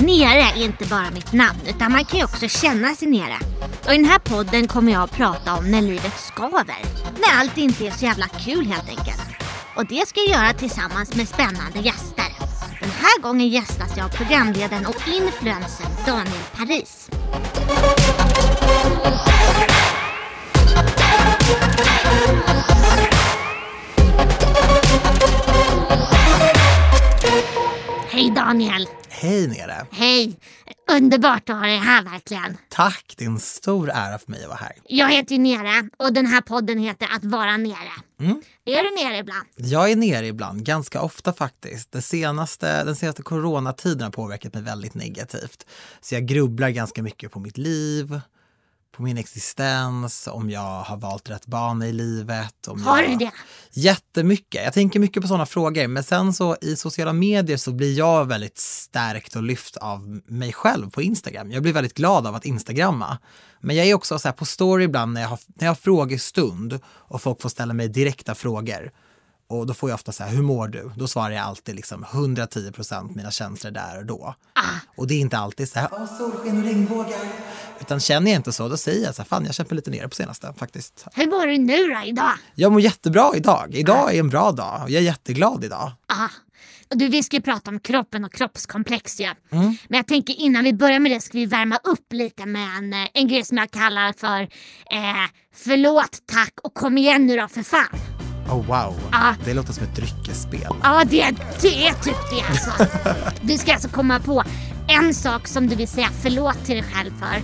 Nere är inte bara mitt namn utan man kan ju också känna sig nere. Och i den här podden kommer jag att prata om när livet skaver. När allt inte är så jävla kul helt enkelt. Och det ska jag göra tillsammans med spännande gäster. Den här gången gästas jag av programledaren och influencern Daniel Paris. Hej Daniel! Hej Nere! Hej! Underbart att ha dig här verkligen. Tack, det är en stor ära för mig att vara här. Jag heter ju Nere och den här podden heter Att vara nere. Mm. Är du nere ibland? Jag är nere ibland, ganska ofta faktiskt. Det senaste, den senaste coronatiden har påverkat mig väldigt negativt. Så jag grubblar ganska mycket på mitt liv, på min existens, om jag har valt rätt bana i livet. Om Har jag... du det? Jättemycket. Jag tänker mycket på sådana frågor. Men sen så i sociala medier så blir jag väldigt stärkt och lyft av mig själv på Instagram. Jag blir väldigt glad av att instagramma. Men jag är också så här på story ibland när jag har, när jag har frågestund och folk får ställa mig direkta frågor. Och då får jag ofta så här, hur mår du? Då svarar jag alltid liksom 110 procent mina känslor där och då. Och det är inte alltid så här, åh solsken och regnbågar. Utan känner jag inte så, då säger jag så här, fan jag kämpar lite ner på senaste faktiskt. Hur mår du nu då idag? Jag mår jättebra idag. Idag är en bra dag och jag är jätteglad idag. Ah. Du, vi ska ju prata om kroppen och kroppskomplex ju. Mm. Men jag tänker innan vi börjar med det ska vi värma upp lite med en, eh, en grej som jag kallar för eh, förlåt, tack och kom igen nu då för fan. Oh wow, Ja. det låter som ett dryckesspel. Ja, det, det är typ det alltså. Du ska alltså komma på en sak som du vill säga förlåt till dig själv för.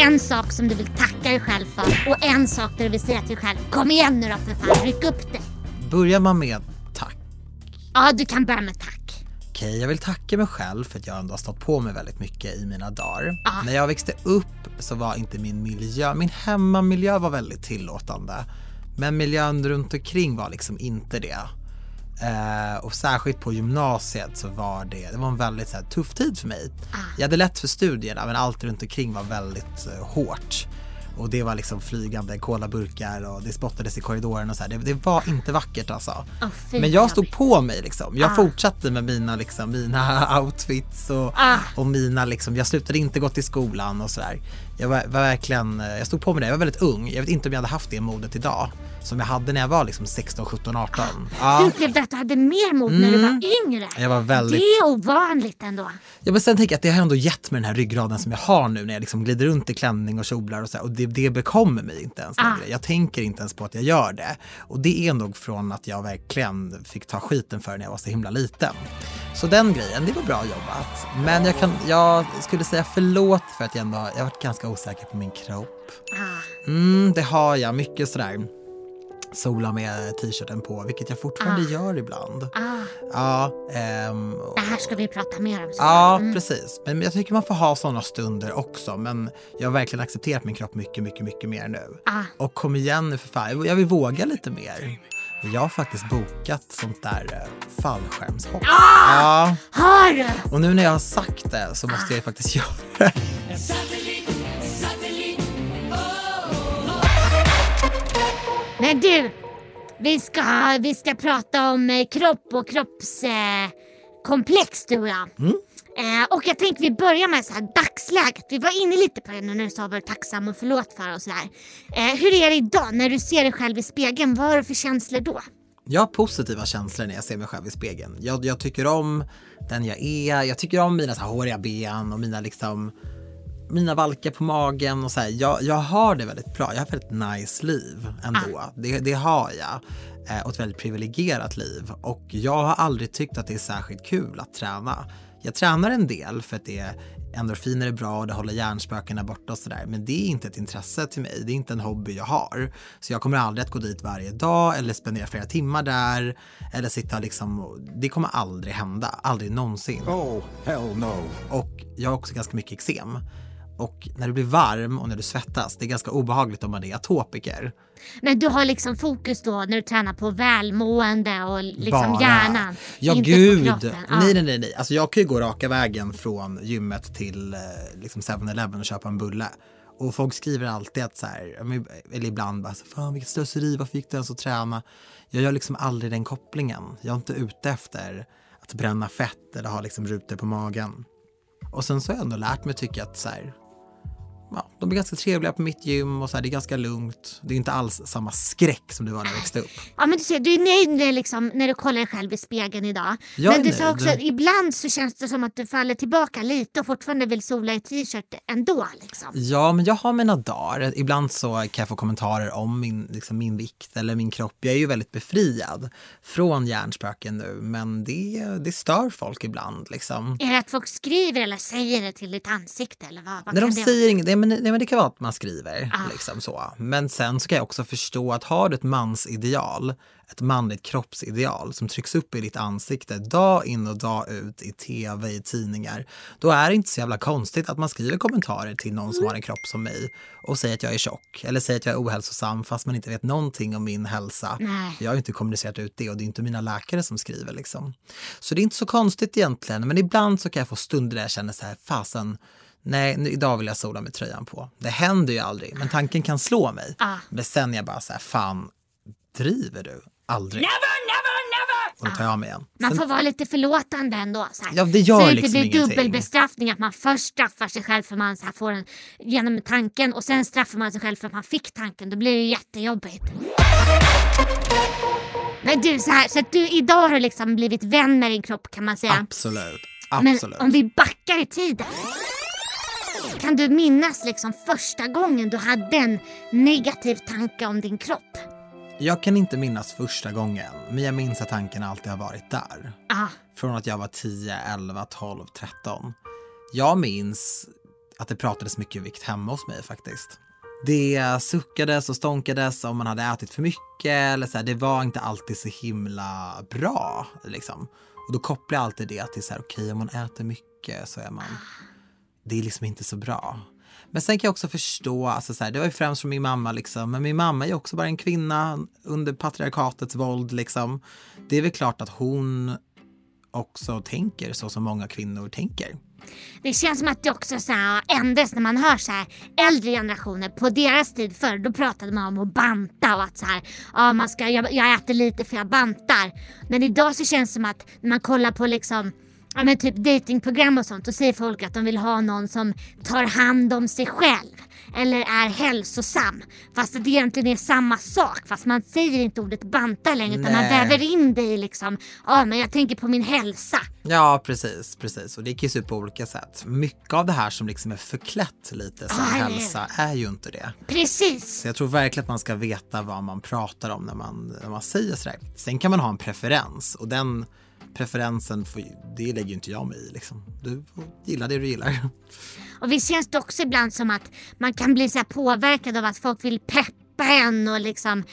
En sak som du vill tacka dig själv för. Och en sak där du vill säga till dig själv, kom igen nu då för fan, ryck upp det. Börjar man med tack. Ja, du kan börja med tack. Okej, jag vill tacka mig själv för att jag ändå har stått på mig väldigt mycket i mina dagar. Ja. När jag växte upp så var inte min miljö, min hemmamiljö var väldigt tillåtande. Men miljön runt omkring var liksom inte det. Eh, och särskilt på gymnasiet så var det, det var en väldigt så här, tuff tid för mig. Jag hade lätt för studierna men allt runt omkring var väldigt eh, hårt. Och det var liksom flygande kolaburkar och det spottades i korridoren och så. Det, det var inte vackert alltså. Fy, Men jag stod på mig liksom. Jag Ah. fortsatte med mina, liksom, mina outfits och, Ah. och mina liksom, jag slutade inte gå till skolan och sådär. Jag var, var verkligen, eh, jag stod på mig det. Jag var väldigt ung. Jag vet inte om jag hade haft det modet idag. Som jag hade när jag var liksom 16, 17, 18. Du Ja, upplevde att du hade mer mod när du var yngre. jag var väldigt... Det är ovanligt ändå. Ja, men sen tänker jag att det har ändå gett mig den här ryggraden som jag har nu när jag liksom glider runt i klänning och kjolar och så här, och det, det bekommer mig inte ens längre. Jag tänker inte ens på att jag gör det. Och det är nog från att jag verkligen fick ta skiten för när jag var så himla liten. Så den grejen, det var bra jobbat. Men jag, kan, jag skulle säga förlåt för att jag ändå jag har varit ganska osäker på min kropp. Ah. Mm, det har jag. Mycket sådär sola med t-shirten på, vilket jag fortfarande gör ibland. Ah. Ja, ehm, Det här ska vi prata mer om. Ja, Mm. precis. Men jag tycker man får ha sådana stunder också. Men jag har verkligen accepterat min kropp mycket, mycket, mycket mer nu. Ah. Och kom igen nu för fan, jag vill våga lite mer. Jag har faktiskt bokat sånt där eh, fallskärmshopp. Ah! Ja, Har du? och nu när jag har sagt det så måste jag ju faktiskt göra det. Men du, vi ska, vi ska prata om eh, kropp och kroppskomplex eh, du och jag. Eh, och jag tänkte vi börjar med så här, dagsläget. Vi var inne lite på det när du sa är tacksam och förlåt för och sådär. Eh, hur är det idag när du ser dig själv i spegeln? Vad har du för känslor då? Jag har positiva känslor när jag ser mig själv i spegeln. Jag, jag tycker om den jag är. Jag tycker om mina så här håriga ben och mina liksom mina valkar på magen och så här. Jag, jag har det väldigt bra. Jag har ett väldigt nice liv ändå. Det, det har jag. Eh, och ett väldigt privilegierat liv. Och jag har aldrig tyckt att det är särskilt kul att träna. Jag tränar en del för att det är endorfiner är bra och det håller hjärnspökena borta och sådär. Men det är inte ett intresse till mig. Det är inte en hobby jag har. Så jag kommer aldrig att gå dit varje dag eller spendera flera timmar där. Eller sitta liksom, det kommer aldrig hända. Aldrig någonsin. Oh, hell no. Och jag har också ganska mycket eksem. Och när du blir varm och när du svettas, det är ganska obehagligt om man är atopiker. Men du har liksom fokus då när du tränar på välmående och liksom Bara. hjärnan. Ja inte gud. På. Ja. Nej, nej, nej, nej. Alltså jag kan ju gå raka vägen från gymmet till eh, liksom 7-Eleven och köpa en bulle. Och folk skriver alltid att så här, eller ibland bara så, fan vilket slöseri, varför gick du ens att träna? Jag gör liksom aldrig den kopplingen. Jag är inte ute efter att bränna fett eller ha liksom rutor på magen. Och sen så har jag ändå lärt mig tycka att så här, ja, de är ganska trevliga på mitt gym och så här, det är ganska lugnt. Det är inte alls samma skräck som det var när jag växte upp. Ja men du ser, du är nöjd när, liksom, när du kollar dig själv i spegeln idag. Jag men du sa också att ibland så känns det som att du faller tillbaka lite och fortfarande vill sola i t-shirt ändå. Liksom. Ja, men jag har mina dagar. Ibland så kan jag få kommentarer om min, liksom min vikt eller min kropp. Jag är ju väldigt befriad från hjärnspöken nu, men det, det stör folk ibland. Liksom. Är det att folk skriver eller säger det till ditt ansikte? Eller vad, vad När kan de säger inget, nej men, nej men det kan vara att man skriver. Ah. Liksom så. Men sen så kan jag också förstå att har du ett mansideal, ett manligt kroppsideal som trycks upp i ditt ansikte dag in och dag ut i tv, i tidningar. Då är det inte så jävla konstigt att man skriver kommentarer till någon som har en kropp som mig och säger att jag är tjock eller säger att jag är ohälsosam fast man inte vet någonting om min hälsa. Nej. Jag har ju inte kommunicerat ut det och det är inte mina läkare som skriver. Liksom. Så det är inte så konstigt egentligen, men ibland så kan jag få stunder där jag känner så här, fasen, nej, idag vill jag sola med tröjan på. Det händer ju aldrig, men tanken kan slå mig. Ah. Men sen är jag bara så här, fan, driver du? Aldrig. Never, never, never! Och då tar jag mig igen. Man Sen, får vara lite förlåtande ändå. Så här. Ja, det gör så det liksom inte blir dubbelbestraffning, att man först straffar sig själv för man så här får en, genom tanken och sen straffar man sig själv för att man fick tanken. Då blir det jättejobbigt. Men du, så, här, så att du idag har du liksom blivit vän med din kropp kan man säga. absolut. Men Absolut. om vi backar i tiden. Kan du minnas liksom första gången du hade en negativ tanke om din kropp? Jag kan inte minnas första gången, men jag minns att tanken alltid har varit där. Ah, Från att jag var 10, 11, 12, 13. Jag minns att det pratades mycket vikt hemma hos mig faktiskt. Det suckades och stånkades om man hade ätit för mycket eller så här, det var inte alltid så himla bra liksom. Och då kopplar jag alltid det till så här, okej om man äter mycket så är man, det är liksom inte så bra. Men sen kan jag också förstå, alltså så här, det var ju främst från min mamma liksom, men min mamma är ju också bara en kvinna under patriarkatets våld liksom. Det är väl klart att hon också tänker så som många kvinnor tänker. det känns som att det också så här ändras när man hör så här äldre generationer. På deras tid förr då pratade man om att banta och att så här, ja, man ska, jag, jag äter lite för jag bantar. Men idag så känns det som att när man kollar på liksom Ja men typ datingprogram och sånt, då säger folk att de vill ha någon som tar hand om sig själv. Eller är hälsosam. Fast det egentligen är samma sak. Fast man säger inte ordet banta längre utan man Nej. väver in det i liksom, ja men jag tänker på min hälsa. Ja, precis, precis. Och det kan ju se ut på olika sätt. Mycket av det här som liksom är förklätt lite som hur? hälsa är ju inte det. Precis. Så jag tror verkligen att man ska veta vad man pratar om när man, när man säger sådär. Sen kan man ha en preferens och den preferensen, får, det lägger ju inte jag mig i. Liksom. Du får gilla det du gillar. Och visst känns det också ibland som att man kan bli så här påverkad av att folk vill peppa en och liksom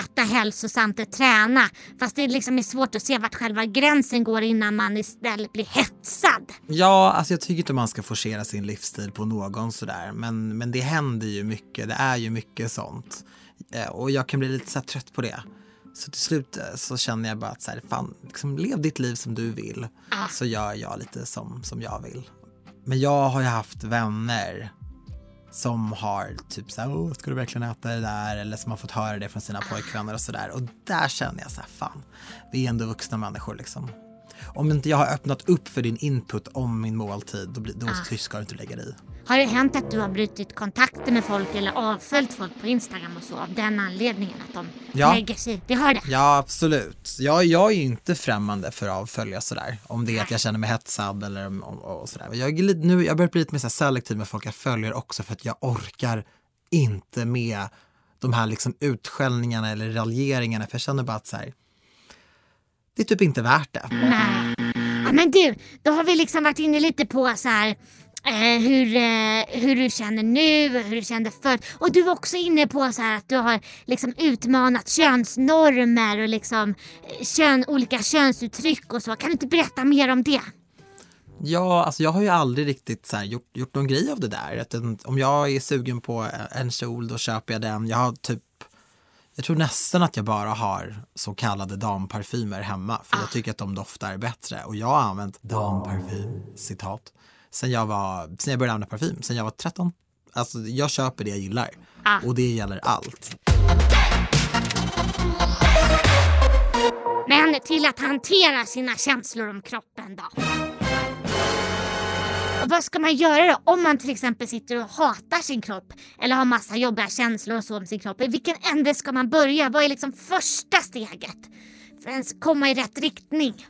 äta hälsosamt och träna. Fast det liksom är svårt att se vart själva gränsen går innan man istället blir hetsad. Ja, alltså jag tycker inte man ska forcera sin livsstil på någon sådär. Men, men det händer ju mycket. Det är ju mycket sånt. Eh, Och jag kan bli lite så trött på det. Så till slut eh, så känner jag bara att så här, fan, liksom, lev ditt liv som du vill. Ah. Så gör jag lite som, som jag vill. Men jag har ju haft vänner som har typ så här, Åh, ska du verkligen äta det där? Eller som har fått höra det från sina pojkvänner och sådär. Och där känner jag så här, fan, vi är ändå vuxna människor liksom. Om inte jag har öppnat upp för din input om min måltid, då, blir, då ska du inte lägga dig i. Har det hänt att du har brutit kontakter med folk eller avföljt folk på Instagram och så av den anledningen att de Ja. lägger sig? Det har det? Ja, absolut. Jag, jag är ju inte främmande för att avfölja sådär. Om det är att jag känner mig hetsad eller och, och sådär. Jag, är lite, nu, jag börjar bli lite mer selektiv med folk jag följer också för att jag orkar inte med de här liksom utskällningarna eller raljeringarna. För jag känner bara att så här, det är typ inte värt det. Nej. Ja, men du, då har vi liksom varit inne lite på så här eh, hur, eh, hur du känner nu, hur du kände förr. Och du var också inne på så här att du har liksom utmanat könsnormer och liksom eh, kön, olika könsuttryck och så. Kan du inte berätta mer om det? Ja, alltså jag har ju aldrig riktigt så här gjort, gjort någon grej av det där. Att en, om jag är sugen på en kjol då köper jag den. Jag har typ, jag tror nästan att jag bara har så kallade damparfymer hemma. För jag tycker att de doftar bättre. Och jag har använt damparfym, citat, sen jag, var, sen jag började använda parfym, sen jag var 13. Alltså jag köper det jag gillar. Och det gäller allt. Men till att hantera sina känslor om kroppen då. Vad ska man göra då om man till exempel sitter och hatar sin kropp eller har massa jobbiga känslor och så om sin kropp? I vilken ände ska man börja? Vad är liksom första steget för att komma i rätt riktning?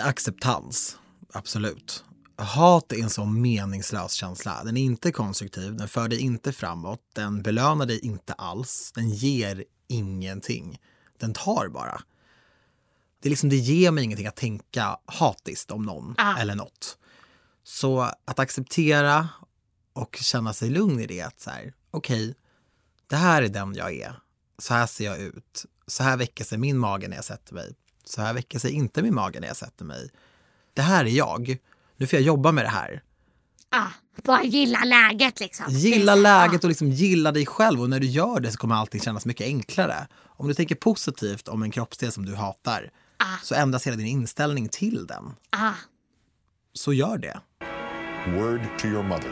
Acceptans, absolut. Hat är en sån meningslös känsla. Den är inte konstruktiv, den för dig inte framåt, den belönar dig inte alls, den ger ingenting. Den tar bara. Det, är liksom, det ger mig ingenting att tänka hatiskt om någon Ah. eller något. Så att acceptera och känna sig lugn i det, att så här, okej, det här är den jag är. Så här ser jag ut. Så här väcker sig min mage när jag sätter mig. Så här väcker sig inte min mage när jag sätter mig. Det här är jag. Nu får jag jobba med det här. Ah, bara gilla läget liksom. Gilla läget och liksom gilla dig själv och när du gör det så kommer allting kännas mycket enklare. Om du tänker positivt om en kroppsdel som du hatar Ah. så ändras hela din inställning till den. Ah. Så gör det. Word to your mother.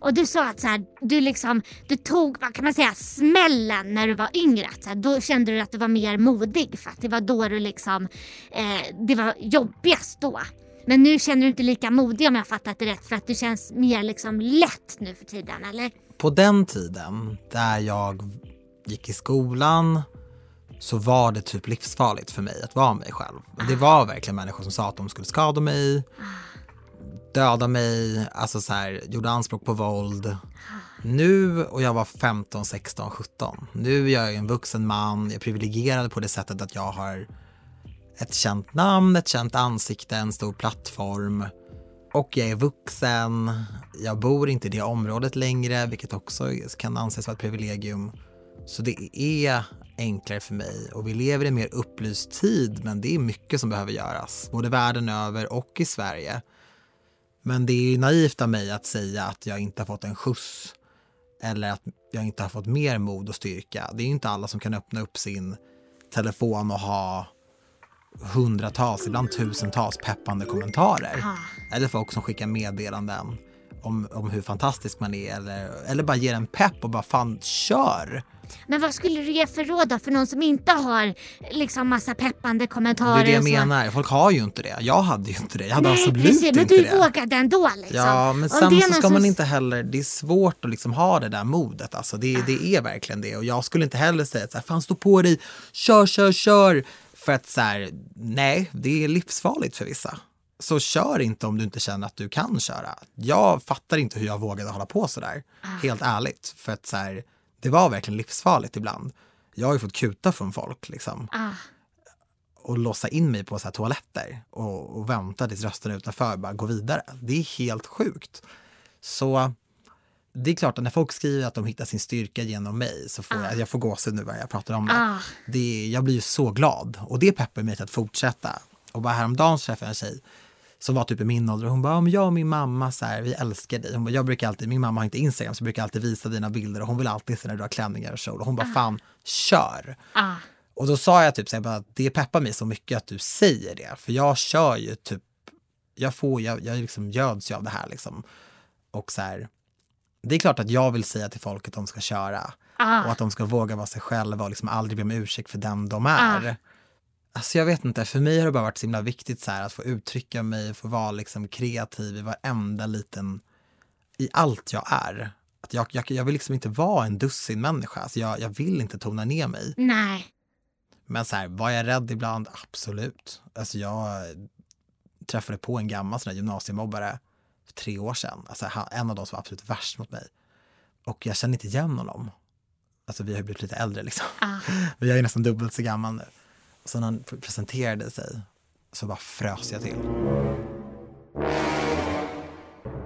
Och du sa att så här, du liksom, du tog, vad kan man säga, smällen när du var yngre. Att Så här, då kände du att du var mer modig för att det var då du liksom, eh, det var jobbigast då. Men nu känner du inte lika modig om jag fattat det rätt för att du känns mer liksom lätt nu för tiden eller? På den tiden där jag gick i skolan så var det typ livsfarligt för mig att vara mig själv. Det var verkligen människor som sa att de skulle skada mig, döda mig, alltså så här, gjorde anspråk på våld. Nu, och jag var 15, 16, 17. Nu är jag en vuxen man, jag är privilegierad på det sättet att jag har ett känt namn, ett känt ansikte, en stor plattform. Och jag är vuxen, jag bor inte i det området längre, vilket också kan anses vara ett privilegium. Så det är enklare för mig och vi lever i en mer upplyst tid, men det är mycket som behöver göras, både världen över och i Sverige. Men det är naivt av mig att säga att jag inte har fått en skjuts eller att jag inte har fått mer mod och styrka. Det är inte alla som kan öppna upp sin telefon och ha hundratals, ibland tusentals peppande kommentarer. Eller folk som skickar meddelanden om, om hur fantastisk man är eller, eller bara ger en pepp och bara fan kör. Men vad skulle du ge för råd då för någon som inte har liksom massa peppande Det kommentarer är det jag menar. Folk har ju inte det. Jag hade ju inte det. Jag hade Nej, absolut precis, inte men du det. vågade ändå liksom. Ja, men Om sen det så ska man inte heller, det är svårt att liksom ha det där modet. Alltså det, det är verkligen det. Och jag skulle inte heller säga så här, fan stå på dig, kör, kör, kör. För att så här, nej, det är livsfarligt för vissa. Så kör inte om du inte känner att du kan köra. Jag fattar inte hur jag vågade hålla på så där. Helt ärligt. För att så här, det var verkligen livsfarligt ibland. Jag har ju fått kuta från folk liksom Ah. och låsa in mig på så här toaletter och, och vänta tills rösten utanför bara går vidare. Det är helt sjukt. Så det är klart att när folk skriver att de hittar sin styrka genom mig så får jag, jag får gåshud nu när jag pratar om det. Ah. det. Jag blir ju så glad och det peppar mig till att fortsätta. Och bara häromdagen träffade jag en tjej som var typ i min ålder och hon bara, "Ja, men jag och min mamma så här, vi älskar dig. Hon bara, jag brukar alltid, min mamma har inte Instagram så jag brukar alltid visa dina bilder och hon vill alltid se när du har klänningar och kjol. Och hon bara, fan, kör! Ah. Och då sa jag typ så här, bara, det peppar mig så mycket att du säger det. För jag kör ju typ, jag får, jag, jag liksom göds ju av det här liksom. Och så här, det är klart att jag vill säga till folk att de ska köra. Ah. Och att de ska våga vara sig själva och liksom aldrig be om ursäkt för den de är. Alltså jag vet inte, för mig har det bara varit så himla viktigt så här, att få uttrycka mig, få vara liksom kreativ i varenda liten, i allt jag är. Att jag, jag, jag vill liksom inte vara en dussin människa, alltså jag, jag vill inte tona ner mig. Nej. Men så här, var jag rädd ibland? Absolut. Alltså jag träffade på en gammal sån gymnasiemobbare för tre år sedan. Alltså han, en av de som var absolut värst mot mig. Och jag kände inte igen honom. Alltså vi har blivit lite äldre liksom. Ah. Vi är ju nästan dubbelt så gammal nu. Så när han pr- presenterade sig så bara frös jag till.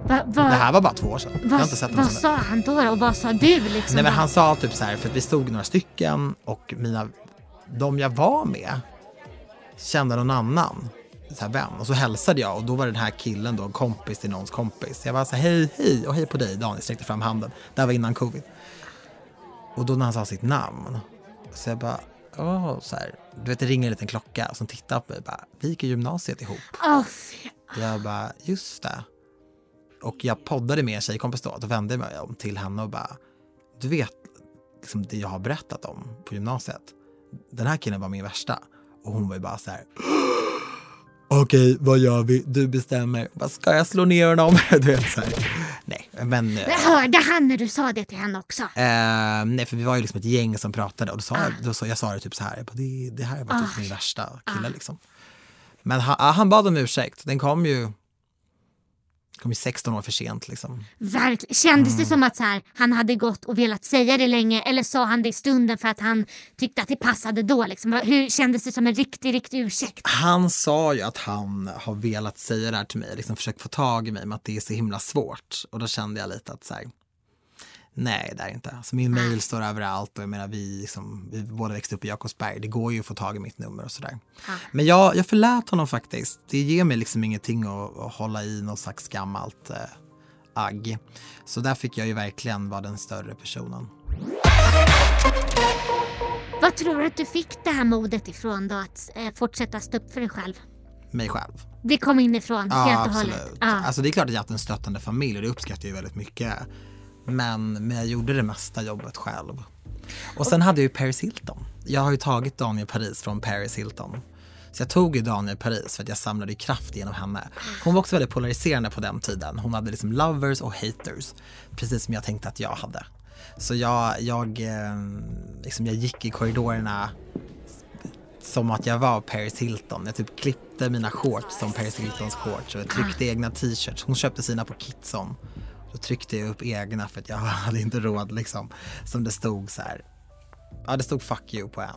Va, va, Det här var bara två år sedan. Jag har vad inte sett honom vad sedan sa han då och vad sa du liksom? Nej men han sa typ så här, för att vi stod några stycken och mina, de jag var med kände någon annan så här, vän. Och så hälsade jag och då var den här killen då kompis till någons kompis. Jag var så här, hej, hej och hej på dig Daniel, sträckte fram handen. Det här var innan covid. Och då när han sa sitt namn, så jag bara, åh, så här. Du vet det ringer en liten klocka som tittar på mig bara, vi gick i gymnasiet ihop. Fy- Jag bara, just det. Och jag poddade med en tjejkompis då, då vände mig om till henne och bara, du vet liksom det jag har berättat om på gymnasiet. Den här killen var min värsta. Och hon var ju bara så här. Okej, vad gör vi? Du bestämmer. Vad ska jag slå ner honom? du vet så här. Nej, men... eh, Hörde han när du sa det till henne också? Eh, nej, för vi var ju liksom ett gäng som pratade och då sa jag, då sa, jag sa det typ så här, jag bara, det, det här var typ min värsta kille liksom. Men han, ja, han bad om ursäkt, den kom ju, kom ju 16 år för sent liksom. Verkligen. Kändes Mm. det som att så här, han hade gått och velat säga det länge eller sa han det i stunden för att han tyckte att det passade då? Liksom? Hur Kändes det som en riktig, riktig ursäkt? Han sa ju att han har velat säga det här till mig, liksom försökt få tag i mig, men att det är så himla svårt. Och då kände jag lite att så här, nej det är inte. Alltså min mail står överallt och jag menar vi, liksom, vi båda växte upp i Jakobsberg, det går ju att få tag i mitt nummer och sådär. Men jag, jag förlät honom faktiskt. Det ger mig liksom ingenting att, att hålla i något slags gammalt eh, agg. Så där fick jag ju verkligen vara den större personen. Vad tror du att du fick det här modet ifrån då att eh, fortsätta stå upp för dig själv? Mig själv. Det kom inifrån Ja, helt och hållet? absolut. Ja. Alltså det är klart att jag har haft en stöttande familj och det uppskattar jag ju väldigt mycket. Men, men jag gjorde det mesta jobbet själv. Och sen hade jag ju Paris Hilton. Jag har ju tagit Daniel Paris från Paris Hilton. Så jag tog ju Daniel Paris för att jag samlade kraft genom henne. Hon var också väldigt polariserande på den tiden. Hon hade liksom lovers och haters. Precis som jag tänkte att jag hade. Så jag, jag, eh, liksom jag gick i korridorerna som att jag var Paris Hilton. Jag typ klippte mina shorts som Paris Hiltons shorts och tryckte egna t-shirts. Hon köpte sina på Kitson. Då tryckte jag upp egna för att jag hade inte råd liksom. Som det stod så här. Ja, det stod fuck you på en.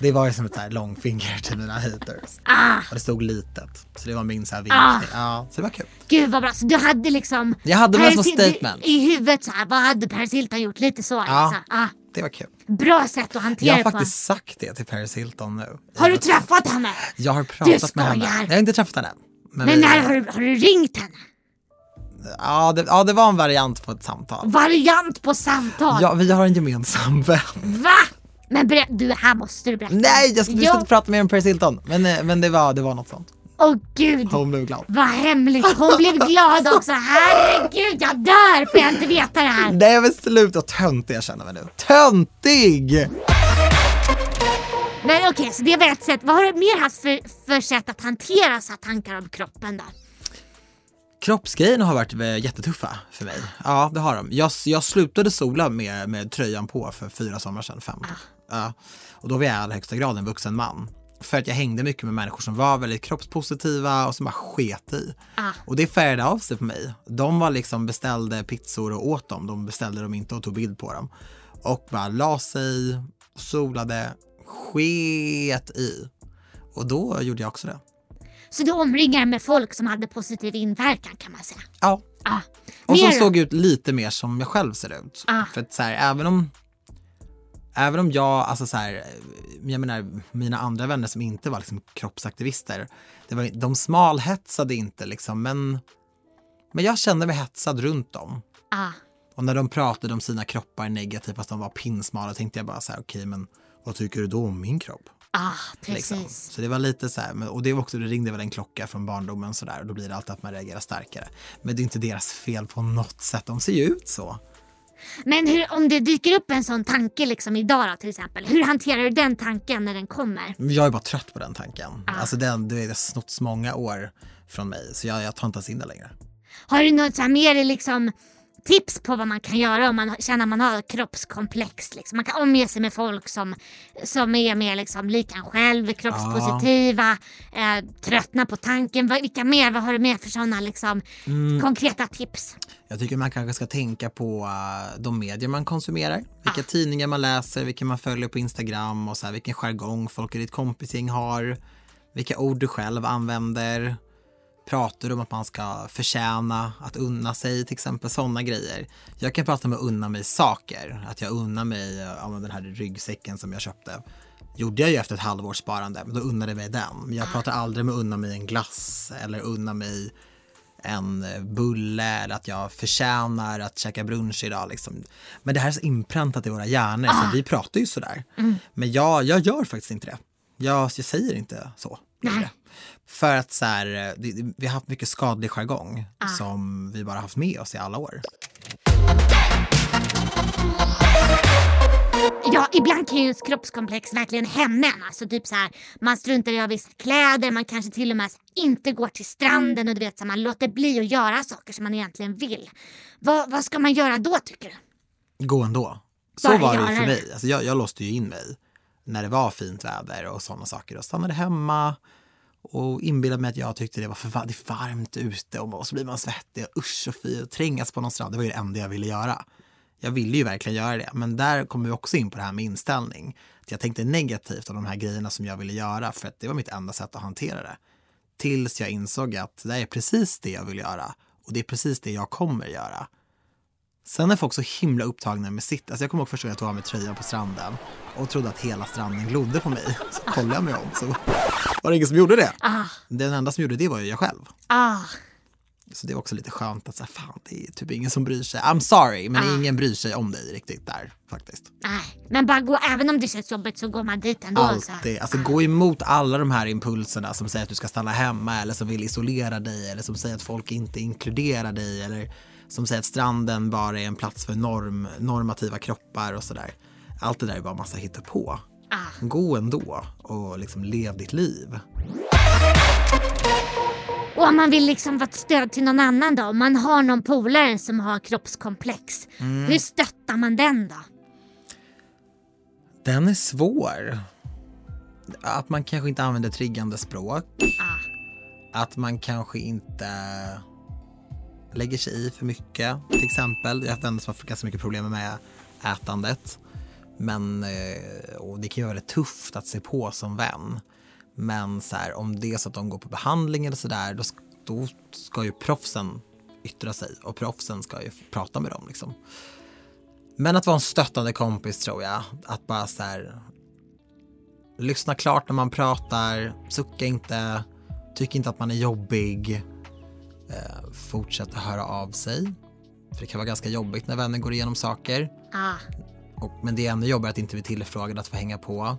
Det var ju som ett så här långfinger till mina haters. Ah, Och det stod litet. Så det var min så här vinkning. Ja, så det var kul. gud vad bra. Så du hade liksom... Jag hade Paris Hil- statement. I huvudet så här, vad hade Paris Hilton gjort? Lite så. Ja. Liksom. Ah, Det var kul. bra sätt att hantera Jag har det på. faktiskt sagt det till Paris Hilton nu. Har du träffat henne? Jag har pratat med henne. Jag har inte träffat henne. Men, Men vi- när har du, har du ringt henne? Ja, det, ja, det var en variant på ett samtal. Variant på samtal? Ja, vi har en gemensam vän. Va? Men ber- du, här måste du berätta. Nej, jag ska, vi ska inte prata mer om Paris Hilton. Men, eh, men det, var, det var något sånt. Åh gud. Hon blev glad. Vad hemligt. Hon blev glad också. Herregud, jag dör får jag inte veta det här. Nej men sluta töntig jag känner mig nu. Töntig! Men okej, så det var ett sätt. Vad har du mer haft för, för sätt att hantera så här tankar om kroppen då? Kroppsgrejerna har varit eh, jättetuffa för mig. Ja, det har de. Jag, jag slutade sola med, med tröjan på för fyra somrar sedan, fem. Ja. Och då var jag i allra högsta grad en vuxen man. För att jag hängde mycket med människor som var väldigt kroppspositiva och som bara sket i. Ah. Och det färgade av sig på mig. De var liksom beställde pizzor och åt dem. De beställde dem inte och tog bild på dem. Och bara la sig, solade, sket i. Och då gjorde jag också det. Så du omringar med folk som hade positiv inverkan kan man säga. Ja. Ah. Och som såg ut lite mer som jag själv ser ut. Ah. För att så här, även om Även om jag, alltså så här, jag menar mina andra vänner som inte var liksom kroppsaktivister, det var, de smalhetsade inte liksom, men, men jag kände mig hetsad runt dem. Ah. Och när de pratade om sina kroppar negativt fast de var pinsmala tänkte jag bara så här, okej men vad tycker du då om min kropp? Ah, precis. Liksom. Så det var lite så här, och det var också, det ringde väl en klocka från barndomen så där och då blir det alltid att man reagerar starkare. Men det är inte deras fel på något sätt, de ser ju ut så. Men hur, om det dyker upp en sån tanke liksom idag då, till exempel. Hur hanterar du den tanken när den kommer? Jag är bara trött på den tanken. Ah. Alltså den, det har snott många år från mig så jag, jag tar inte ens in det längre. Har du något så här mer liksom tips på vad man kan göra om man känner att man har kroppskomplex? Liksom? Man kan omge sig med folk som, som är mer liksom lik en själv, kroppspositiva, eh, tröttna på tanken. Vilka mer, vad har du mer för sådana liksom, Mm. konkreta tips? Jag tycker man kanske ska tänka på uh, de medier man konsumerar. Vilka tidningar man läser, vilka man följer på Instagram och så här, vilken jargong folk i ditt kompisgäng har. Vilka ord du själv använder. Pratar om att man ska förtjäna att unna sig till exempel sådana grejer. Jag kan prata om att unna mig saker. Att jag unnar mig uh, ja, den här ryggsäcken som jag köpte. Gjorde jag ju efter ett halvårs sparande, men då unnade jag mig den. Men jag pratar aldrig om att unna mig en glass eller unna mig en eh, bulle eller att jag förtjänar att käka brunch idag. Liksom. Men det här är så inpräntat i våra hjärnor så vi pratar ju sådär. Men jag, jag gör faktiskt inte det. Jag, jag säger inte så. Längre. För att så här, eh, vi har haft mycket skadlig jargong som vi bara haft med oss i alla år. Ja, ibland kan ju ett kroppskomplex verkligen hämma en. Alltså typ så här, man struntar i att ha vissa kläder, man kanske till och med inte går till stranden och du vet så här, man låter bli att göra saker som man egentligen vill. Vad, vad ska man göra då tycker du? Gå ändå. Så Bara var det ju för mig. Alltså jag, jag låste ju in mig när det var fint väder och sådana saker och stannade hemma och inbillade mig att jag tyckte det var för var, det är varmt ute och, och så blir man svettig och usch och fy och trängas på någon strand. Det var ju det enda jag ville göra. Jag ville ju verkligen göra det, men där kommer vi också in på det här med inställning. Att jag tänkte negativt om de här grejerna som jag ville göra för att det var mitt enda sätt att hantera det. Tills jag insåg att det är precis det jag vill göra och det är precis det jag kommer göra. Sen är folk så himla upptagna med sitt. Alltså jag kommer ihåg första gången jag tog av mig tröjan på stranden och trodde att hela stranden glodde på mig. Så kollade jag mig om så var det ingen som gjorde det. Ah, Den enda som gjorde det var ju jag själv. ah. Så det är också lite skönt att säga, fan det är typ ingen som bryr sig. I'm sorry, men ingen bryr sig om dig riktigt där faktiskt. Nej, men bara gå, även om det känns jobbigt så går man dit ändå. Så. Alltid. Alltså gå emot alla de här impulserna som säger att du ska stanna hemma eller som vill isolera dig eller som säger att folk inte inkluderar dig eller som säger att stranden bara är en plats för norm, normativa kroppar och sådär. Allt det där är bara massa hittepå. Ah. Gå ändå och liksom lev ditt liv. Och om man vill liksom vara ett stöd till någon annan då? Om man har någon polare som har kroppskomplex. Mm. Hur stöttar man den då? Den är svår. Att man kanske inte använder triggande språk. Ah. Att man kanske inte lägger sig i för mycket. Till exempel, jag har haft vänner som har fått ganska mycket problem med ätandet. Men, eh, och det kan ju vara väldigt tufft att se på som vän. Men så här, om det är så att de går på behandling eller sådär, då, då ska ju proffsen yttra sig och proffsen ska ju prata med dem. Liksom. Men att vara en stöttande kompis tror jag. Att bara så här, lyssna klart när man pratar, sucka inte, tyck inte att man är jobbig. Eh, fortsätt att höra av sig. För det kan vara ganska jobbigt när vänner går igenom saker. Ah. Och, men det är ännu jobbigare att inte bli tillfrågad att få hänga på.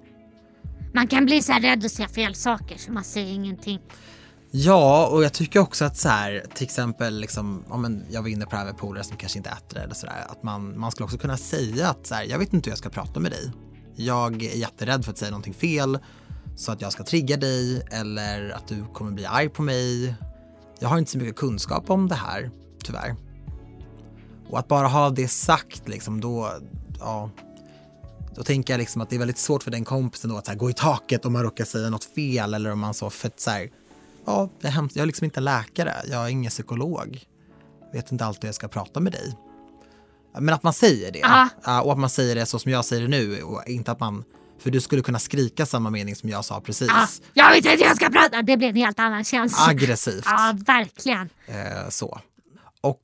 Man kan bli så här rädd att säga fel saker så man säger ingenting. Ja, och jag tycker också att så här, till exempel, liksom, ja, men jag var inne på det här med polare som kanske inte äter eller sådär, att man, man skulle också kunna säga att så här, jag vet inte hur jag ska prata med dig. Jag är jätterädd för att säga någonting fel, så att jag ska trigga dig eller att du kommer bli arg på mig. Jag har inte så mycket kunskap om det här, tyvärr. Och att bara ha det sagt, liksom, då, ja, då tänker jag liksom att det är väldigt svårt för den kompisen då att här, gå i taket om man råkar säga något fel eller om man så, för att så här, ja, det är. Jag är liksom inte läkare, jag är ingen psykolog. Vet inte alltid hur jag ska prata med dig. Men att man säger det. Ja, Och att man säger det så som jag säger det nu. Och inte att man, för du skulle kunna skrika samma mening som jag sa precis. Ah. Jag vet inte hur jag ska prata. Det blir en helt annan känsla. Aggressivt. Ja, verkligen. Eh, så. Och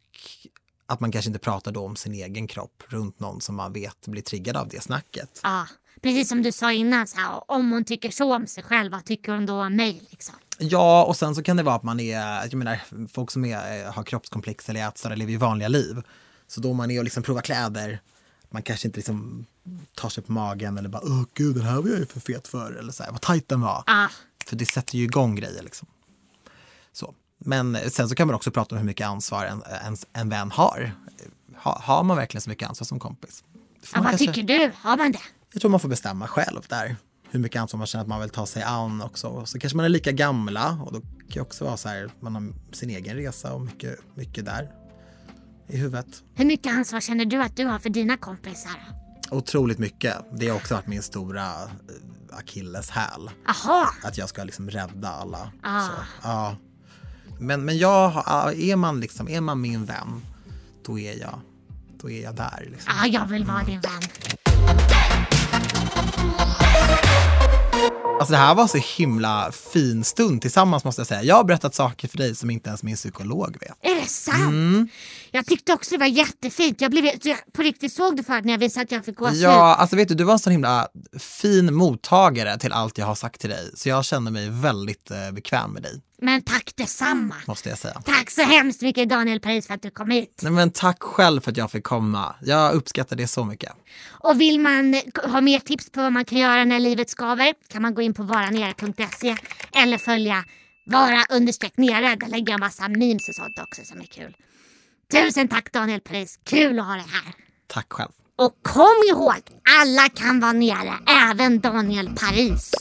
att man kanske inte pratar då om sin egen kropp runt någon som man vet blir triggad av det snacket. Ja, precis som du sa innan, så här, om hon tycker så om sig själv, vad tycker hon då om mig? Liksom? Ja, och sen så kan det vara att man är, jag menar, folk som är, har kroppskomplex eller ätstörda lever ju vanliga liv. Så då man är och liksom provar kläder, man kanske inte liksom tar sig på magen eller bara åh gud den här var jag ju för fet för eller så här, vad tajt den var. Ja, För det sätter ju igång grejer liksom. Så. Men sen så kan man också prata om hur mycket ansvar en, en, en vän har. Ha, har man verkligen så mycket ansvar som kompis? Ja vad kanske- tycker du? Har man det? jag tror man får bestämma själv där. Hur mycket ansvar man känner att man vill ta sig an också. Och så kanske man är lika gamla och då kan det också vara så här, man har sin egen resa och mycket, mycket där i huvudet. Hur mycket ansvar känner du att du har för dina kompisar? Otroligt mycket. Det har också varit min stora eh, akilleshäl. Jaha, Att jag ska liksom rädda alla. Ah. Så, ja. Men, men jag, är man liksom, är man min vän, då är jag, då är jag där. Liksom. ja, jag vill vara din vän. Alltså det här var så himla fin stund tillsammans måste jag säga. Jag har berättat saker för dig som inte ens min psykolog vet. Är det sant? Mm. Jag tyckte också det var jättefint. Jag blev jag på riktigt såg du förut när jag visade att jag fick gåshud. Ja, alltså vet du, du var en sån himla fin mottagare till allt jag har sagt till dig. Så jag känner mig väldigt eh, bekväm med dig, Men tack detsamma. måste jag säga. Tack så hemskt mycket Daniel Paris för att du kom hit. Nej, men tack själv för att jag fick komma. Jag uppskattar det så mycket. Och vill man ha mer tips på vad man kan göra när livet skaver kan man gå in på varanere.se eller följa vara understreck nere. Där lägger jag massa memes och sånt också som är kul. Tusen tack Daniel Paris. Kul att ha dig här. Tack själv. Och kom ihåg, alla kan vara nere, även Daniel Paris.